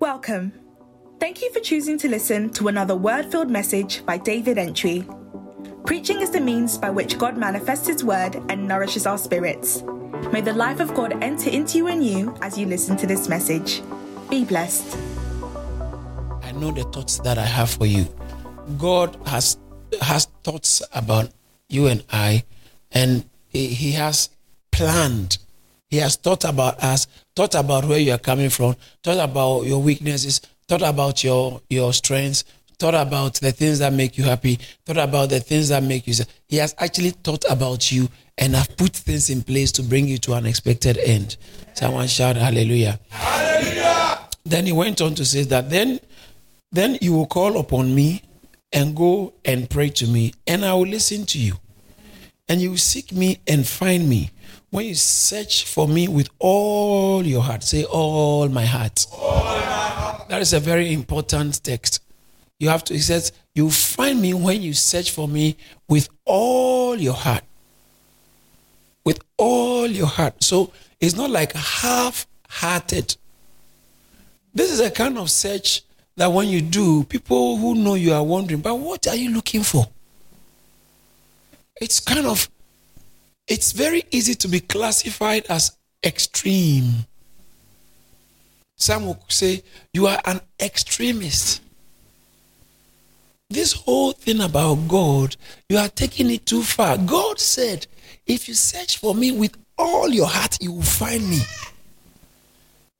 Welcome. Thank you for choosing to listen to another word filled message by David Entry. Preaching is the means by which God manifests His word and nourishes our spirits. May the life of God enter into you and you as you listen to this message. Be blessed. I know the thoughts that I have for you. God has has thoughts about you and I, and He has planned. He has thought about us, thought about where you are coming from, thought about your weaknesses, thought about your your strengths, thought about the things that make you happy, thought about the things that make you. Sad. He has actually thought about you and have put things in place to bring you to an expected end. Someone shout hallelujah. Hallelujah. Then he went on to say that then then you will call upon me and go and pray to me, and I will listen to you. And you will seek me and find me. When you search for me with all your heart, say, All my heart. All my heart. That is a very important text. You have to, he says, You find me when you search for me with all your heart. With all your heart. So it's not like half hearted. This is a kind of search that when you do, people who know you are wondering, but what are you looking for? It's kind of, it's very easy to be classified as extreme. Some will say, you are an extremist. This whole thing about God, you are taking it too far. God said, if you search for me with all your heart, you will find me.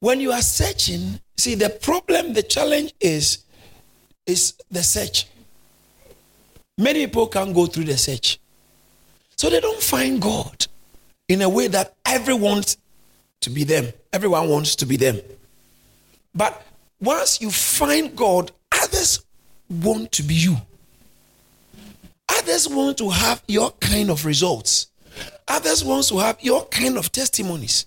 When you are searching, see the problem, the challenge is is the search. Many people can't go through the search. So they don't find God in a way that everyone wants to be them. Everyone wants to be them. But once you find God, others want to be you. Others want to have your kind of results. Others want to have your kind of testimonies.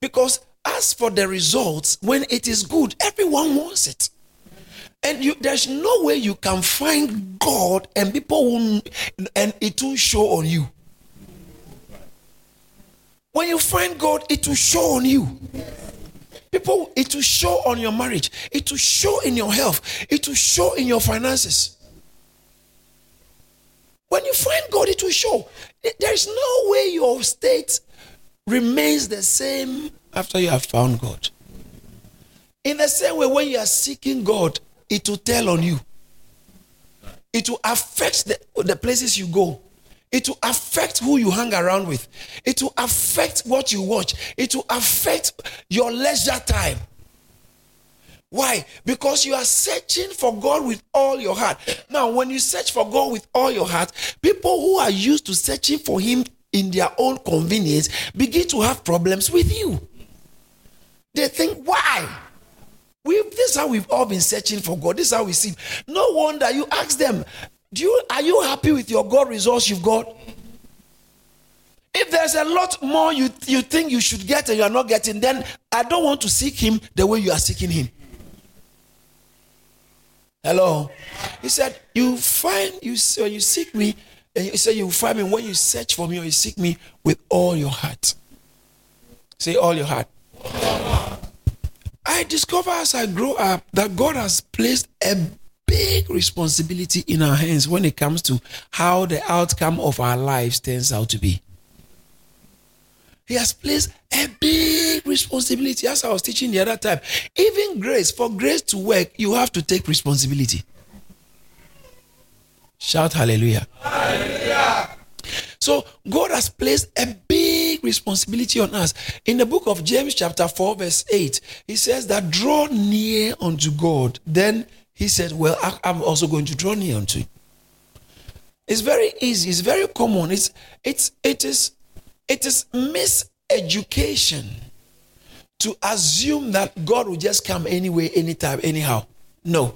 Because as for the results, when it is good, everyone wants it. And you, there's no way you can find God and people won't, and it will show on you. When you find God, it will show on you. People, it will show on your marriage. It will show in your health. It will show in your finances. When you find God, it will show. There is no way your state remains the same after you have found God. In the same way, when you are seeking God, it will tell on you. It will affect the, the places you go. It will affect who you hang around with. It will affect what you watch. It will affect your leisure time. Why? Because you are searching for God with all your heart. Now, when you search for God with all your heart, people who are used to searching for Him in their own convenience begin to have problems with you. They think, why? We this is how we've all been searching for God. This is how we see. No wonder you ask them, Do you are you happy with your God resource you've got? If there's a lot more you, you think you should get and you are not getting, then I don't want to seek him the way you are seeking him. Hello. He said, You find you when you seek me, and he say you find me when you search for me or you seek me with all your heart. Say all your heart. I discover as I grow up that God has placed a big responsibility in our hands when it comes to how the outcome of our lives turns out to be. He has placed a big responsibility. As I was teaching the other time, even grace, for grace to work, you have to take responsibility. Shout hallelujah. hallelujah. So God has placed a big responsibility on us. In the book of James, chapter 4, verse 8, he says that draw near unto God. Then he said, Well, I'm also going to draw near unto you. It's very easy, it's very common. It's it's it is it is miseducation to assume that God will just come anyway, anytime, anyhow. No.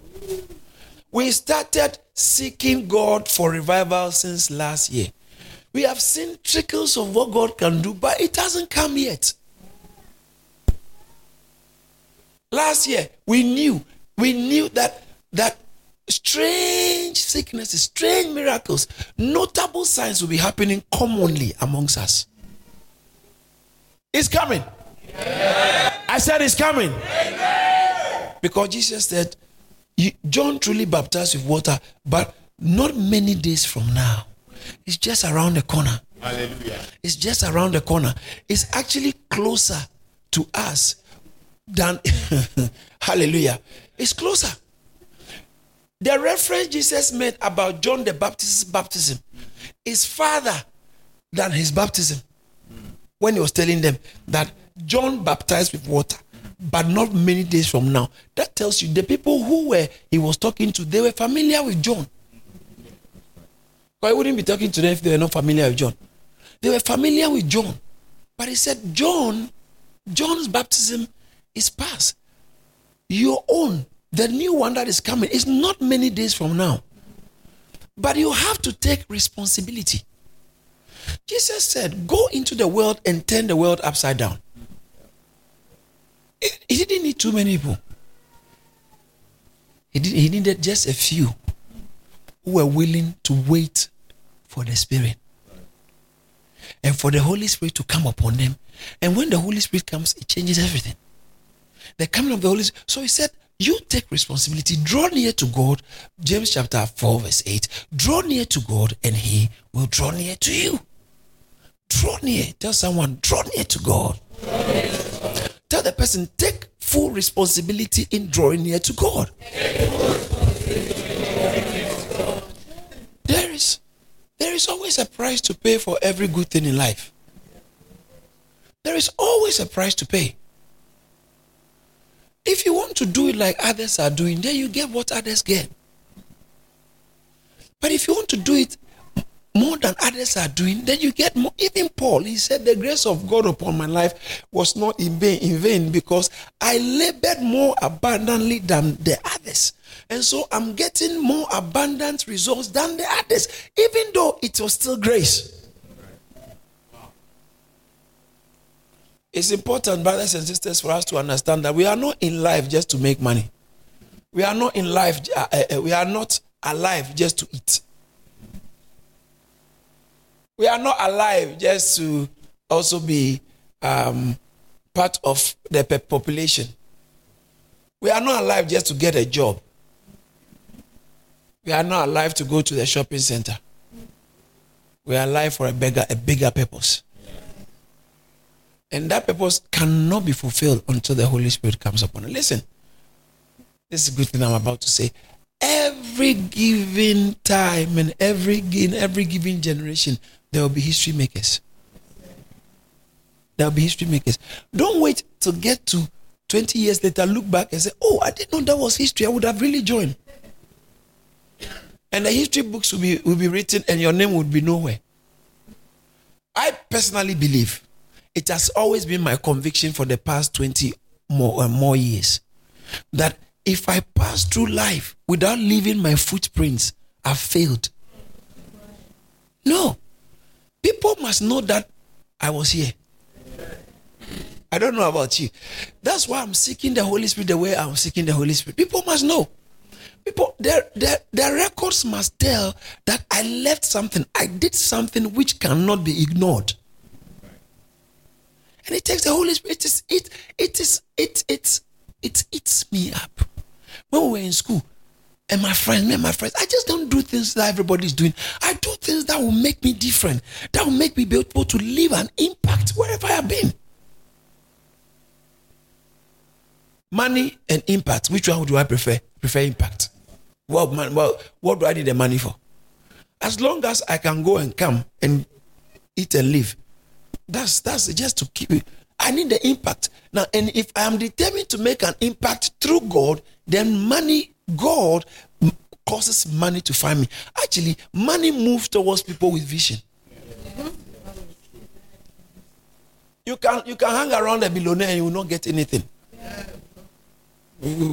We started seeking God for revival since last year. We have seen trickles of what God can do, but it hasn't come yet. Last year, we knew, we knew that that strange sicknesses, strange miracles, notable signs will be happening commonly amongst us. It's coming. I said it's coming. Because Jesus said, John truly baptized with water, but not many days from now. It's just around the corner. Hallelujah. It's just around the corner. It's actually closer to us than hallelujah. It's closer. The reference Jesus made about John the Baptist's baptism is farther than his baptism. When he was telling them that John baptized with water, but not many days from now. That tells you the people who were he was talking to, they were familiar with John. But he wouldn't be talking to them if they were not familiar with John. They were familiar with John. But he said, John, John's baptism is past. Your own, the new one that is coming, is not many days from now. But you have to take responsibility. Jesus said, Go into the world and turn the world upside down. He didn't need too many people. He, he needed just a few who were willing to wait for the Spirit and for the Holy Spirit to come upon them. And when the Holy Spirit comes, it changes everything. The coming of the Holy Spirit. So he said, You take responsibility, draw near to God. James chapter 4, verse 8. Draw near to God, and he will draw near to you. Draw near. Tell someone, draw near to God. Tell the person, take full responsibility in drawing near to God. There is, there is always a price to pay for every good thing in life. There is always a price to pay. If you want to do it like others are doing, then you get what others get. But if you want to do it more than others are doing, then you get more. Even Paul, he said, The grace of God upon my life was not in vain, in vain because I labored more abundantly than the others. And so I'm getting more abundant results than the others, even though it was still grace. It's important, brothers and sisters, for us to understand that we are not in life just to make money. We are not in life, uh, uh, we are not alive just to eat. We are not alive just to also be um, part of the population. We are not alive just to get a job. We are not alive to go to the shopping center. We are alive for a bigger, a bigger purpose. And that purpose cannot be fulfilled until the Holy Spirit comes upon it. Listen, this is a good thing I'm about to say. Every given time and every in every given generation, there will be history makers. There will be history makers. Don't wait to get to 20 years later, look back and say, Oh, I didn't know that was history. I would have really joined. And the history books will be, will be written and your name would be nowhere. I personally believe it has always been my conviction for the past 20 more, uh, more years that if I pass through life without leaving my footprints, I've failed. No. People must know that I was here. I don't know about you. That's why I'm seeking the Holy Spirit the way I'm seeking the Holy Spirit. People must know. People, their, their, their records must tell that I left something, I did something which cannot be ignored. And it takes the Holy Spirit. It is it it is it it it eats me up. When we were in school, and my friends, me and my friends, I just don't do things that everybody's doing. I do things that will make me different, that will make me be able to leave an impact wherever I have been. Money and impact, which one do I prefer? Prefer impact. Well, man, well, what do I need the money for? As long as I can go and come and eat and live, that's that's just to keep it. I need the impact now, and if I am determined to make an impact through God, then money God causes money to find me. Actually, money moves towards people with vision. You can you can hang around a billionaire and you will not get anything.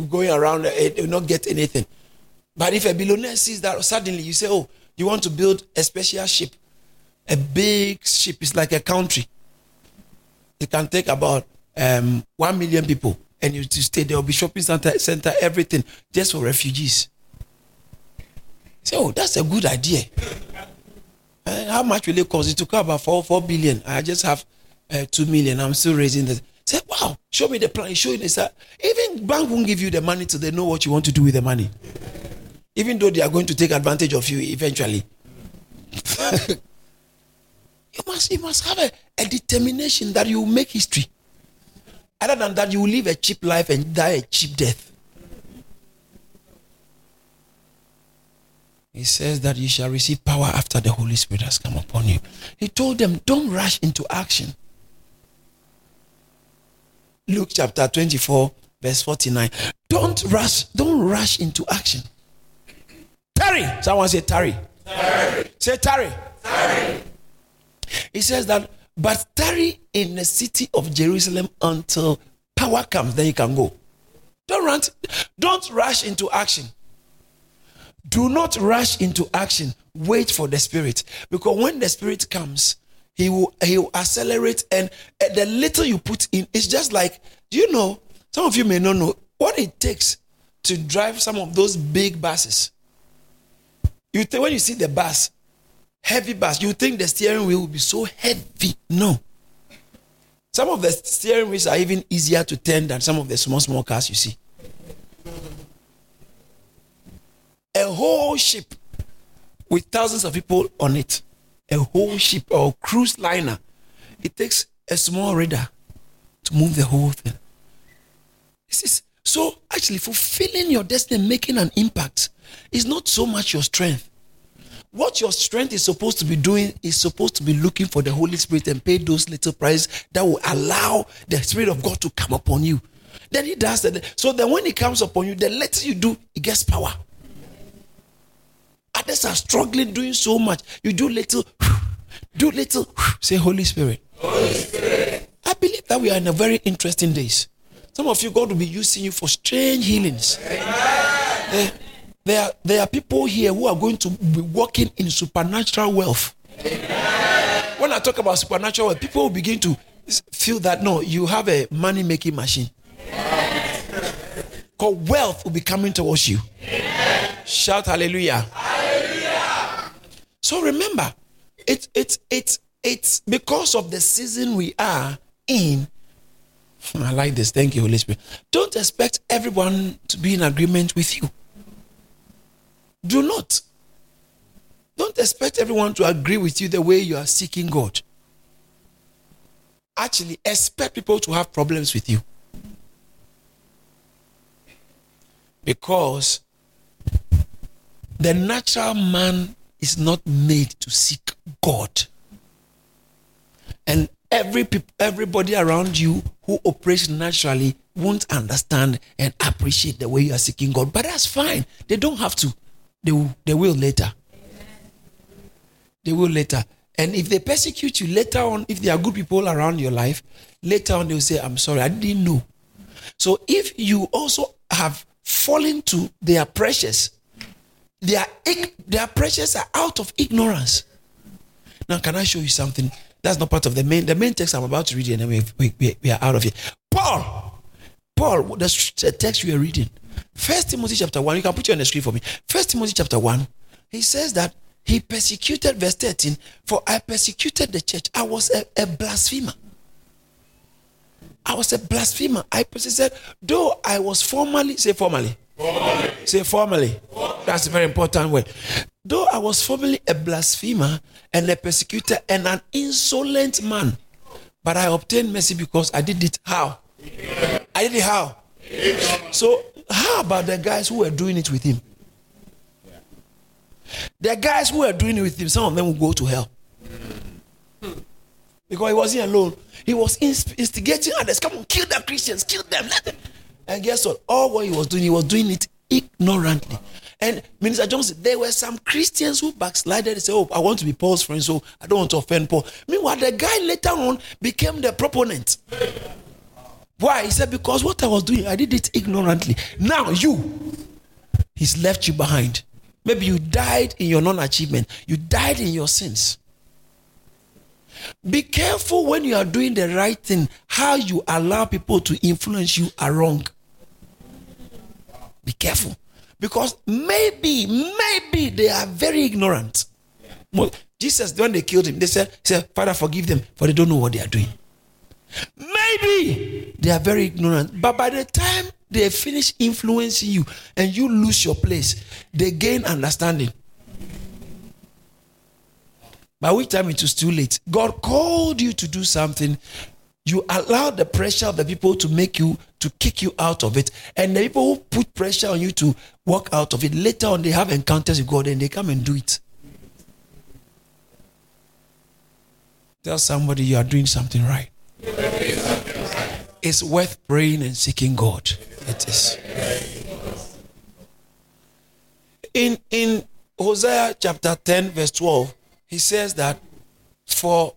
Going around it, you will not get anything. But if a billionaire sees that suddenly you say, "Oh, you want to build a special ship, a big ship is like a country. It can take about um, one million people and you stay there will be shopping center, center, everything just for refugees. So oh, that's a good idea. Uh, how much will it cost? It took about four four billion. I just have uh, two million. I'm still raising the Say, wow, show me the plan. Show you this. Even bank won't give you the money till they know what you want to do with the money. Even though they are going to take advantage of you eventually. you must you must have a, a determination that you will make history. Other than that, you will live a cheap life and die a cheap death. He says that you shall receive power after the Holy Spirit has come upon you. He told them, don't rush into action. Luke chapter 24, verse 49. Don't rush, don't rush into action. Tarry. Someone say tarry. tarry. Say tarry. tarry. He says that, but tarry in the city of Jerusalem until power comes, then you can go. Don't run, don't rush into action. Do not rush into action. Wait for the Spirit. Because when the Spirit comes, He will, he will accelerate. And the little you put in, it's just like, do you know? Some of you may not know what it takes to drive some of those big buses. You when you see the bus, heavy bus, you think the steering wheel will be so heavy. No. Some of the steering wheels are even easier to turn than some of the small, small cars you see. a whole ship with thousands of people on it, a whole ship or cruise liner, it takes a small rudder to move the whole thing. This is so actually fulfilling your destiny, making an impact is not so much your strength. What your strength is supposed to be doing is supposed to be looking for the Holy Spirit and pay those little prices that will allow the Spirit of God to come upon you. Then He does that. So then when He comes upon you, the less you do, it gets power. Others are struggling doing so much. You do little, do little. Say, Holy Spirit. Holy Spirit. I believe that we are in a very interesting days. Some of you, God will be using you for strange healings. There, there, are, there are people here who are going to be walking in supernatural wealth. When I talk about supernatural wealth, people will begin to feel that no, you have a money making machine. Because wealth will be coming towards you. Shout hallelujah. So remember, it's it's it's it's because of the season we are in. Hmm, I like this. Thank you, Holy Spirit. Don't expect everyone to be in agreement with you. Do not. Don't expect everyone to agree with you the way you are seeking God. Actually, expect people to have problems with you. Because the natural man is not made to seek God. And every everybody around you who operates naturally won't understand and appreciate the way you are seeking God. But that's fine. They don't have to. They will, they will later. They will later. And if they persecute you later on, if there are good people around your life, later on they'll say, I'm sorry, I didn't know. So if you also have fallen to their pressures, their, their pressures are out of ignorance. Now, can I show you something? That's not part of the main. The main text I'm about to read, and then we, we, we are out of here. Paul, Paul, the text we are reading, First Timothy chapter one. You can put it on the screen for me. First Timothy chapter one. He says that he persecuted, verse 13, for I persecuted the church. I was a, a blasphemer. I was a blasphemer. I persisted, though I was formerly, say formally. Say formally. formally. That's a very important word. Though I was formerly a blasphemer and a persecutor and an insolent man, but I obtained mercy because I did it how? I did it how? So, how about the guys who were doing it with him? The guys who were doing it with him, some of them will go to hell. Because he wasn't alone. He was instigating others. Come on, kill the Christians, kill them, let them. And guess what? All what he was doing, he was doing it ignorantly. And Minister Johnson, there were some Christians who backslided and said, Oh, I want to be Paul's friend, so I don't want to offend Paul. Meanwhile, the guy later on became the proponent. Why? He said, Because what I was doing, I did it ignorantly. Now you, he's left you behind. Maybe you died in your non achievement, you died in your sins. Be careful when you are doing the right thing. How you allow people to influence you are wrong. Be careful. Because maybe, maybe they are very ignorant. Well, Jesus, when they killed him, they said, said, Father, forgive them, for they don't know what they are doing. Maybe they are very ignorant, but by the time they finish influencing you and you lose your place, they gain understanding. By which time it was too late. God called you to do something. You allowed the pressure of the people to make you to kick you out of it. And the people who put pressure on you to walk out of it, later on they have encounters with God and they come and do it. Tell somebody you are doing something right. It's worth praying and seeking God. It is. In in Hosea chapter 10, verse 12, he says that for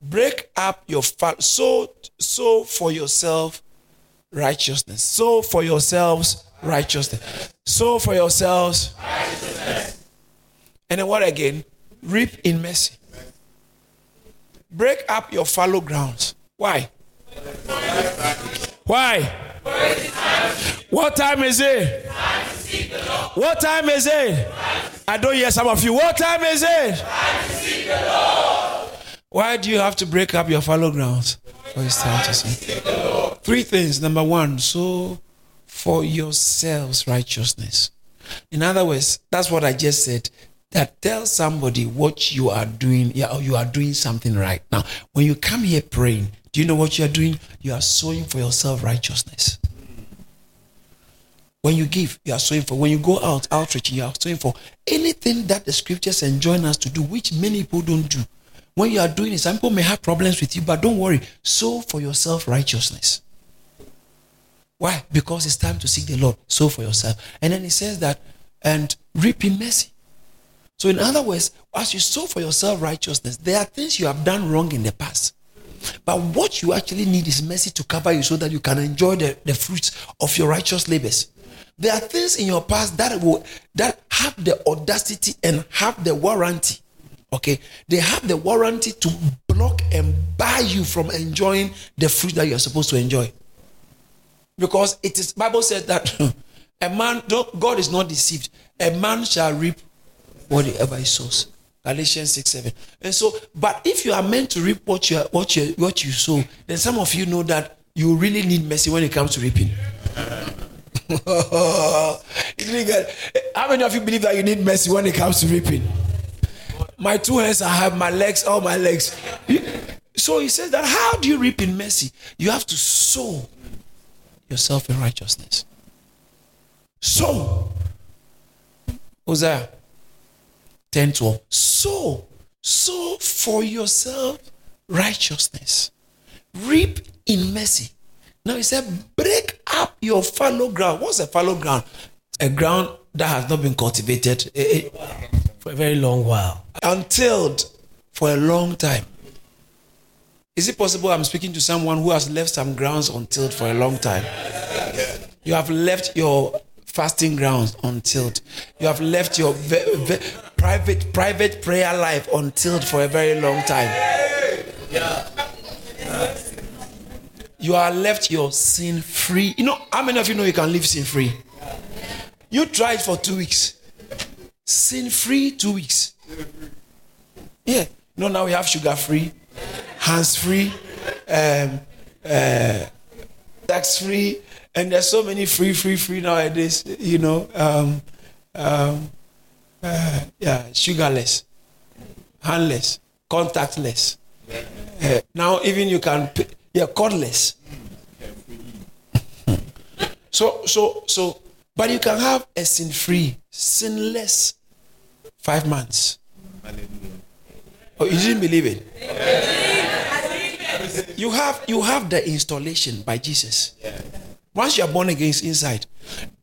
break up your fa- so so for yourself righteousness. Sow for yourselves righteousness. Sow for yourselves righteousness. And then what again? Reap in mercy. Break up your fallow grounds. Why? Why? What time is it? What time is it? I don't hear some of you. What time is it? Why do you have to break up your fallow grounds? For time to. Three things. Number one, sow for yourselves righteousness. In other words, that's what I just said. That tell somebody what you are doing, yeah, you are doing something right. Now, when you come here praying, do you know what you are doing? You are sowing for yourself righteousness. When you give, you are sowing for. When you go out outreach, you are sowing for anything that the scriptures enjoin us to do, which many people don't do. When you are doing it, some people may have problems with you, but don't worry. Sow for yourself righteousness. Why? Because it's time to seek the Lord. Sow for yourself. And then he says that, and reap in mercy. So, in other words, as you sow for yourself righteousness, there are things you have done wrong in the past. But what you actually need is mercy to cover you so that you can enjoy the, the fruits of your righteous labors. There are things in your past that will that have the audacity and have the warranty. Okay, they have the warranty to block and bar you from enjoying the fruit that you are supposed to enjoy. Because it is Bible says that a man God is not deceived. A man shall reap whatever he sows. Galatians 6 7. And so, but if you are meant to reap what you what you what you sow, then some of you know that you really need mercy when it comes to reaping. How many of you believe that you need mercy when it comes to reaping? My two hands, I have my legs, all my legs. So he says that how do you reap in mercy? You have to sow yourself in righteousness. Sow. Hosea 10 12. Sow. Sow for yourself righteousness. Reap in mercy. Now he said, break up your fallow ground. What's a fallow ground? A ground that has not been cultivated eh, eh, for a very long while. Untilled for a long time. Is it possible I'm speaking to someone who has left some grounds untilled for a long time? You have left your fasting grounds untilled. You have left your ve- ve- private private prayer life untilled for a very long time. Yeah you are left your sin free. You know, how many of you know you can live sin free? You tried for two weeks. Sin free, two weeks. Yeah. Know, now we have sugar free, hands free, um, uh, tax free, and there's so many free, free, free nowadays. You know, um, um, uh, yeah, sugarless, handless, contactless. Uh, now even you can. Pay, yeah, cordless. so, so, so, but you can have a sin free, sinless five months. Oh, you didn't believe it? You have you have the installation by Jesus. Once you are born again, inside.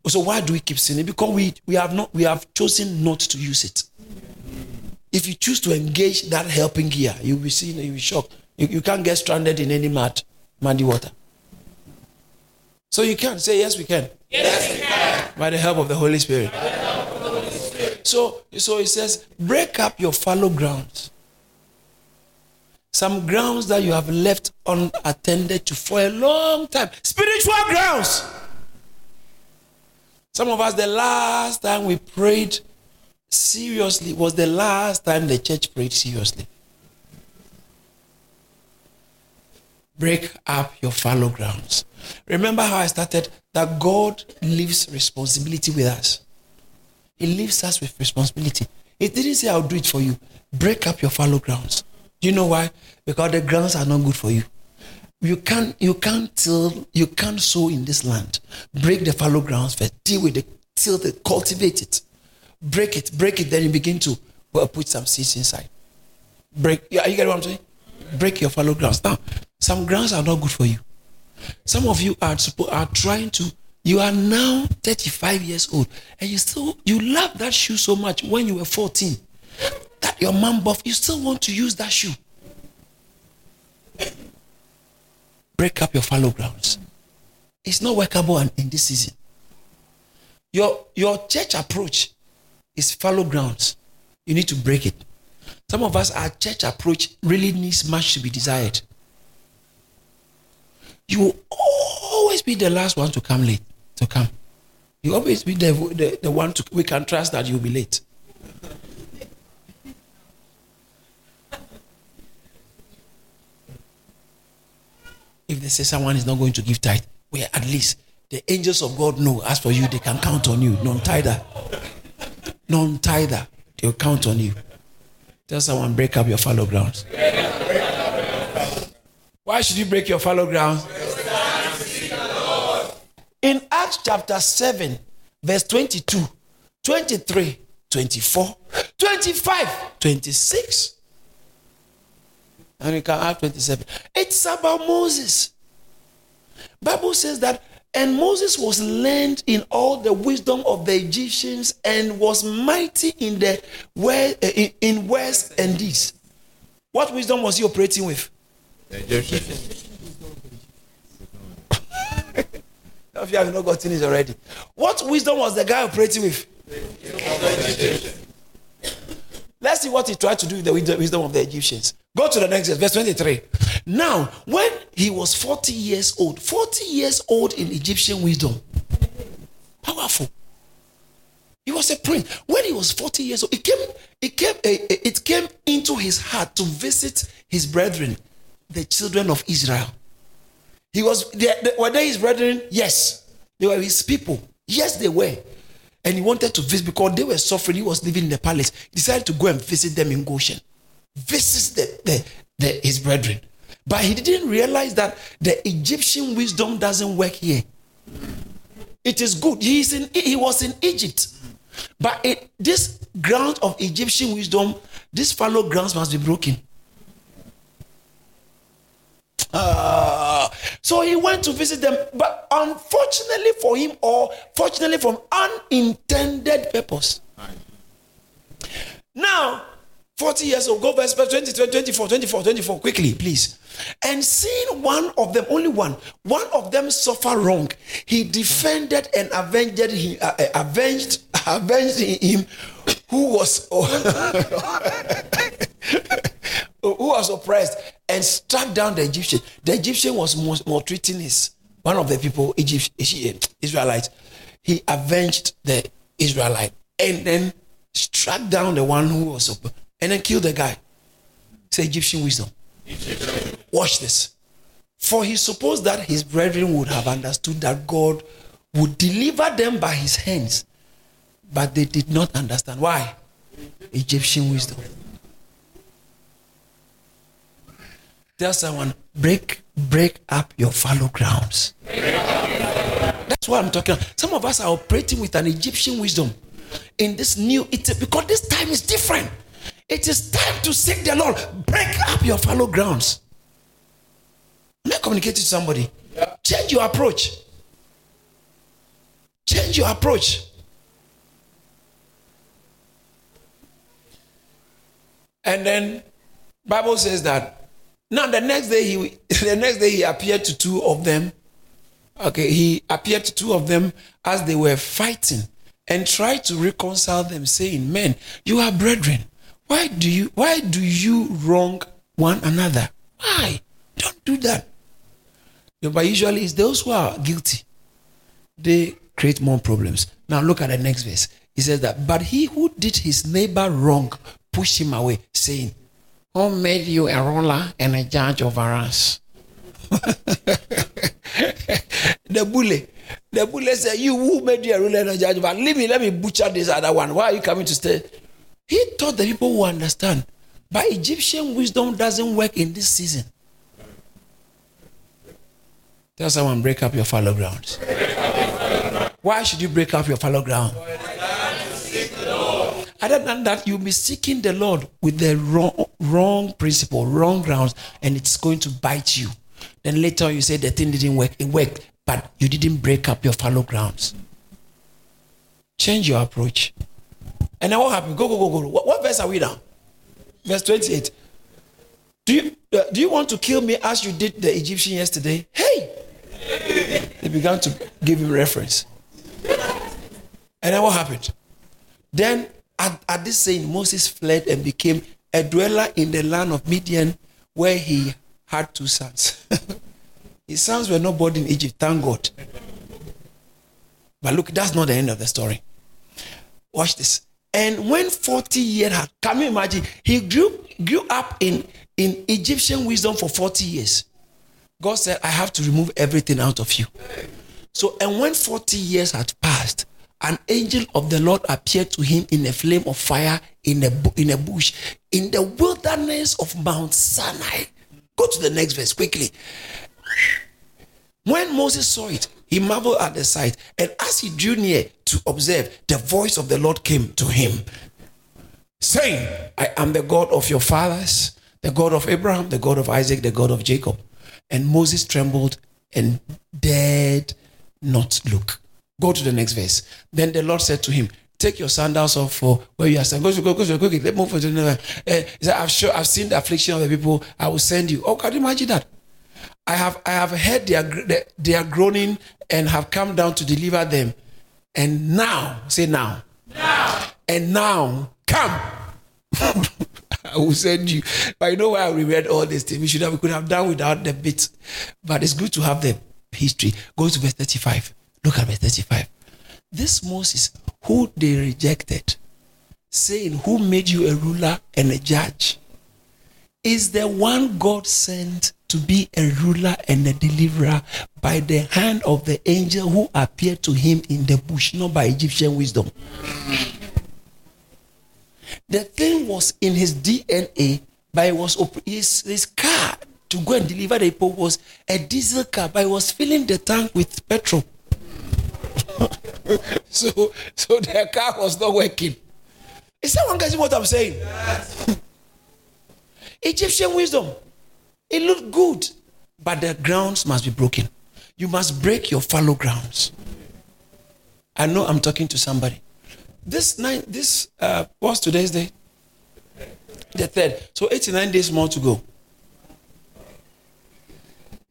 So why do we keep sinning? Because we we have not we have chosen not to use it. If you choose to engage that helping gear, you'll be seen, you'll be shocked. You, you can't get stranded in any mud, muddy water. So you can say, Yes, we can. Yes, we can. By the help of the Holy Spirit. So, so it says, break up your fallow grounds. Some grounds that you have left unattended to for a long time. Spiritual grounds. Some of us, the last time we prayed seriously was the last time the church prayed seriously. break up your fallow grounds. Remember how I started that God leaves responsibility with us. He leaves us with responsibility. He didn't say, I'll do it for you. Break up your fallow grounds. Do you know why? Because the grounds are not good for you. You can't you can't till you can't sow in this land. Break the fallow grounds first. Deal with it, till it, cultivate it. Break it, break it, then you begin to put some seeds inside. Break. Yeah, you get what I'm saying? Break your fallow grounds. Now, some grounds are not good for you. Some of you are are trying to. You are now 35 years old, and you still you love that shoe so much when you were 14 that your mom buff. You still want to use that shoe. Break up your fallow grounds. It's not workable in this season. Your your church approach is fallow grounds. You need to break it. Some of us, our church approach really needs much to be desired. You will always be the last one to come late, to come. You always be the, the, the one to, we can trust that you'll be late. If they say someone is not going to give tithe, well, at least the angels of God know. As for you, they can count on you. Non tither. Non tither. They'll count on you. Tell someone, break up your fallow grounds. Why should you break your fallow grounds? In Acts chapter 7, verse 22, 23, 24, 25, 26, and we can add 27. It's about Moses. Bible says that and Moses was learned in all the wisdom of the Egyptians and was mighty in the eh, in, in words and deeds. What wisdom was he operating with? The Egyptians. if you have not gotten it already. What wisdom was the guy operating with? Let's see what he tried to do with the wisdom of the Egyptians. Go to the next verse, verse 23. Now, when he was 40 years old, 40 years old in Egyptian wisdom, powerful. He was a prince. When he was 40 years old, it came, it came, eh, eh, it came into his heart to visit his brethren, the children of Israel. He was, were they his brethren? Yes. They were his people. Yes, they were. And he wanted to visit because they were suffering. He was living in the palace. He decided to go and visit them in Goshen. Visit the, the, the, his brethren. But he didn't realize that the Egyptian wisdom doesn't work here. It is good. He, in, he was in Egypt. But it, this ground of Egyptian wisdom, this fallow grounds must be broken. Uh, so he went to visit them, but unfortunately for him, or fortunately from unintended purpose. Now, 40 years old, go verse 20, 24, 24, 24, quickly, please. And seeing one of them, only one, one of them suffer wrong, he defended and avenged him, uh, uh avenged, avenged him who was who was oppressed and struck down the Egyptian. The Egyptian was maltreating his one of the people, Egypt, eh, Israelites. He avenged the Israelite and then struck down the one who was oppressed and then killed the guy. It's Egyptian wisdom. Egyptian. Watch this. For he supposed that his brethren would have understood that God would deliver them by his hands, but they did not understand. Why? Egyptian wisdom. Tell someone, break, break up your fallow grounds. That's what I'm talking about. Some of us are operating with an Egyptian wisdom in this new, it's because this time is different. It is time to seek the Lord. Break up your fallow grounds. Am I communicating to somebody? Change your approach. Change your approach. And then Bible says that now the next day he the next day he appeared to two of them. Okay, he appeared to two of them as they were fighting and tried to reconcile them, saying, Men, you are brethren. Why do you why do you wrong one another? Why? Don't do that. But usually it's those who are guilty. They create more problems. Now look at the next verse. He says that, but he who did his neighbor wrong pushed him away, saying, who made you a ruler and a judge over us? the bully. The bully said, You who made you a ruler and a judge, but leave me, let me butcher this other one. Why are you coming to stay? He taught the people who understand. But Egyptian wisdom doesn't work in this season. Tell someone, break up your fallow grounds. Why should you break up your fallow ground? Other than that, you'll be seeking the Lord with the wrong, wrong principle, wrong grounds, and it's going to bite you. Then later you say the thing didn't work. It worked, but you didn't break up your fallow grounds. Change your approach. And then what happened? Go, go, go, go. What, what verse are we now? Verse 28. Do you, uh, do you want to kill me as you did the Egyptian yesterday? Hey! they began to give him reference. And then what happened? Then at, at this saying, Moses fled and became a dweller in the land of Midian where he had two sons. His sons were not born in Egypt, thank God. But look, that's not the end of the story. Watch this. And when 40 years had, can you imagine? He grew, grew up in, in Egyptian wisdom for 40 years. God said, I have to remove everything out of you. So, and when 40 years had passed, an angel of the Lord appeared to him in a flame of fire in a, in a bush in the wilderness of Mount Sinai. Go to the next verse quickly. When Moses saw it, he marveled at the sight. And as he drew near to observe, the voice of the Lord came to him, saying, I am the God of your fathers, the God of Abraham, the God of Isaac, the God of Jacob. And Moses trembled and dared not look. Go to the next verse. Then the Lord said to him, Take your sandals off for where you are standing. Go, go, go, go, go, Let's move to the next. uh, He said, I've, sure, I've seen the affliction of the people. I will send you. Oh, can you imagine that? I have, I have heard their, their groaning and have come down to deliver them. And now, say now. Now. And now, come. I will send you. But you know why we read all these things? We should have, we could have done without the bits. But it's good to have the history. Go to verse 35. Look at verse 35. This Moses, who they rejected, saying, Who made you a ruler and a judge, is the one God sent to be a ruler and a deliverer by the hand of the angel who appeared to him in the bush, not by Egyptian wisdom. The thing was in his DNA, but it was his, his car to go and deliver the people was a diesel car, but he was filling the tank with petrol. so, so their car was not working. Is someone getting what I'm saying? Yes. Egyptian wisdom. It looked good, but the grounds must be broken. You must break your fallow grounds. I know I'm talking to somebody. This nine, this uh, what's today's day? The third. So 89 days more to go.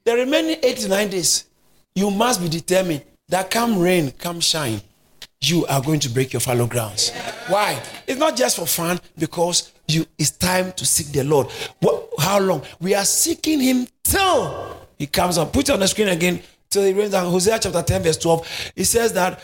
The remaining 89 days, you must be determined that come rain, come shine, you are going to break your fallow grounds. Why? It's not just for fun, because you it's time to seek the Lord. What, how long? We are seeking Him till He comes up. Put it on the screen again till He rains down. Hosea chapter 10, verse 12. It says that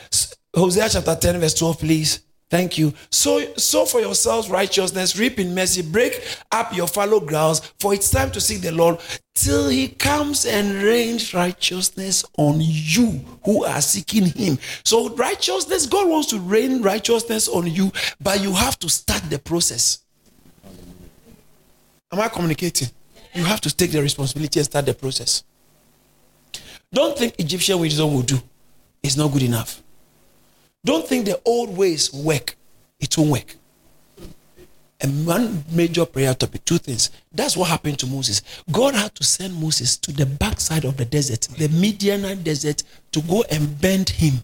Hosea chapter 10, verse 12, please. Thank you. So, sow for yourselves righteousness, reap in mercy, break up your fallow grounds, for it's time to seek the Lord till he comes and rains righteousness on you who are seeking him. So, righteousness, God wants to rain righteousness on you, but you have to start the process. Am I communicating? You have to take the responsibility and start the process. Don't think Egyptian wisdom will do. It's not good enough. Don't think the old ways work. It won't work. And one major prayer topic, two things. That's what happened to Moses. God had to send Moses to the backside of the desert, the Midianite desert, to go and bend him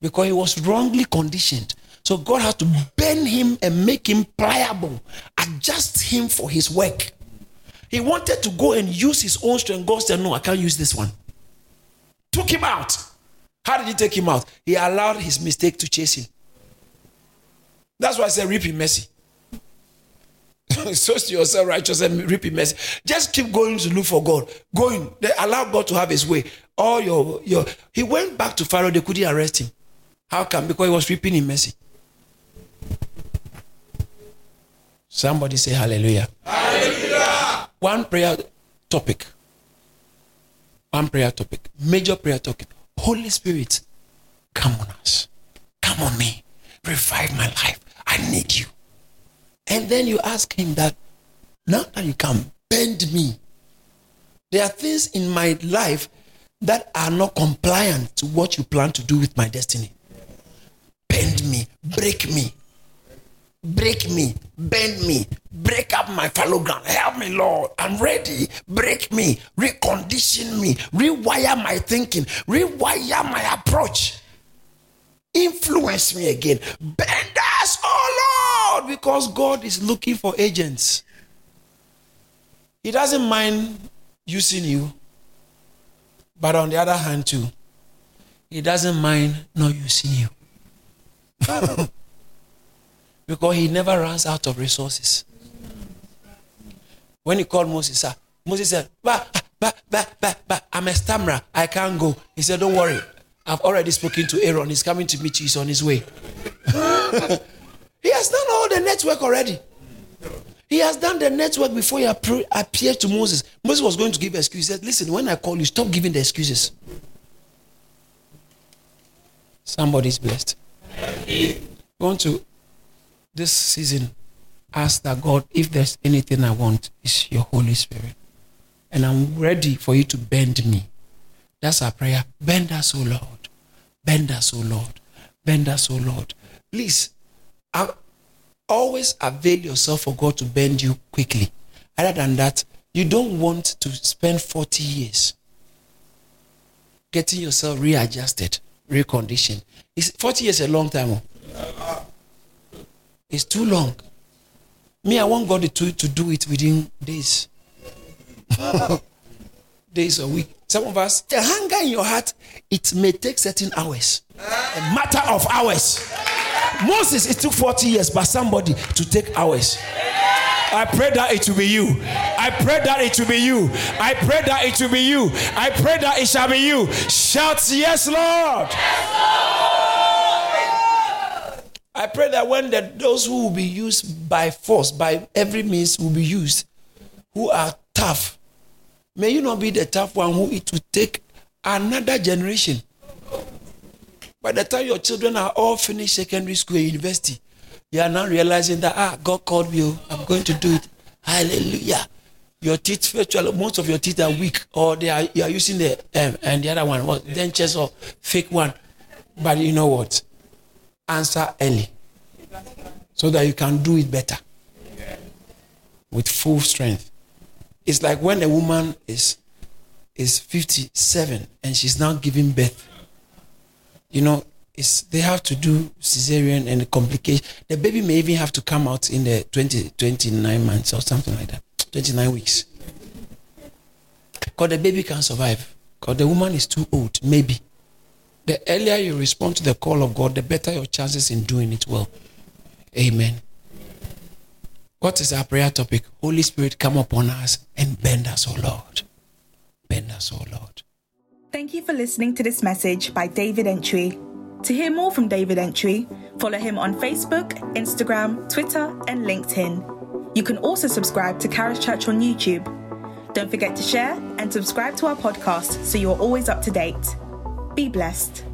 because he was wrongly conditioned. So God had to bend him and make him pliable, adjust him for his work. He wanted to go and use his own strength. God said, No, I can't use this one. Took him out. How did he take him out? He allowed his mistake to chase him. That's why I said, reap in mercy. Sow to yourself righteous and reap in mercy. Just keep going to look for God. Going. They allow God to have his way. All your your he went back to Pharaoh, they couldn't arrest him. How come? Because he was reaping in mercy. Somebody say hallelujah. Hallelujah. One prayer topic. One prayer topic, major prayer topic. Holy Spirit, come on us. Come on me. Revive my life. I need you. And then you ask him that now that you come, bend me. There are things in my life that are not compliant to what you plan to do with my destiny. Bend me, break me, break me, bend me, break up my fallow ground. Help me, Lord. I'm ready. Break me, recondition me, rewire my thinking, rewire my approach. Influence me again. Bend us, oh Lord, because God is looking for agents. He doesn't mind using you, but on the other hand, too, He doesn't mind not using you. Because He never runs out of resources. When He called Moses, sir, Moses said, bah, bah, bah, bah, bah, I'm a stammerer. I can't go. He said, Don't worry. I've already spoken to Aaron. He's coming to meet you. He's on his way. he has done all the network already. He has done the network before he appeared to Moses. Moses was going to give excuses. He said, Listen, when I call you, stop giving the excuses. Somebody's blessed. Want to, this season, ask that God, if there's anything I want, it's your Holy Spirit. And I'm ready for you to bend me. That's our prayer. Bend us, O Lord. Bend us, O Lord. Bend us, O Lord. Please, always avail yourself for God to bend you quickly. Other than that, you don't want to spend 40 years getting yourself readjusted, reconditioned. Is 40 years a long time? Uh, It's too long. Me, I want God to, to do it within days. days or week. Some of us, the hunger in your heart, it may take certain hours, a matter of hours. Moses, it took 40 years, but somebody to take hours. I pray that it will be you. I pray that it will be you. I pray that it will be you. I pray that it shall be you. Shout, Yes, Lord. Yes, Lord. I pray that when the, those who will be used by force, by every means, will be used, who are tough, May you not be the tough one who it will take another generation. By the time your children are all finished secondary school university, you are now realizing that ah, God called me. Oh, I'm going to do it. Hallelujah. Your teeth, virtually most of your teeth are weak, or they are you are using the um, and the other one was dentures or fake one. But you know what? Answer early, so that you can do it better with full strength. It's like when a woman is is 57 and she's now giving birth. You know, it's they have to do cesarean and the complication. The baby may even have to come out in the 20, 29 months or something like that. 29 weeks. Because the baby can survive. Because the woman is too old, maybe. The earlier you respond to the call of God, the better your chances in doing it well. Amen. What is our prayer topic? Holy Spirit, come upon us and bend us, O Lord. Bend us, O Lord. Thank you for listening to this message by David Entry. To hear more from David Entry, follow him on Facebook, Instagram, Twitter, and LinkedIn. You can also subscribe to Charis Church on YouTube. Don't forget to share and subscribe to our podcast so you're always up to date. Be blessed.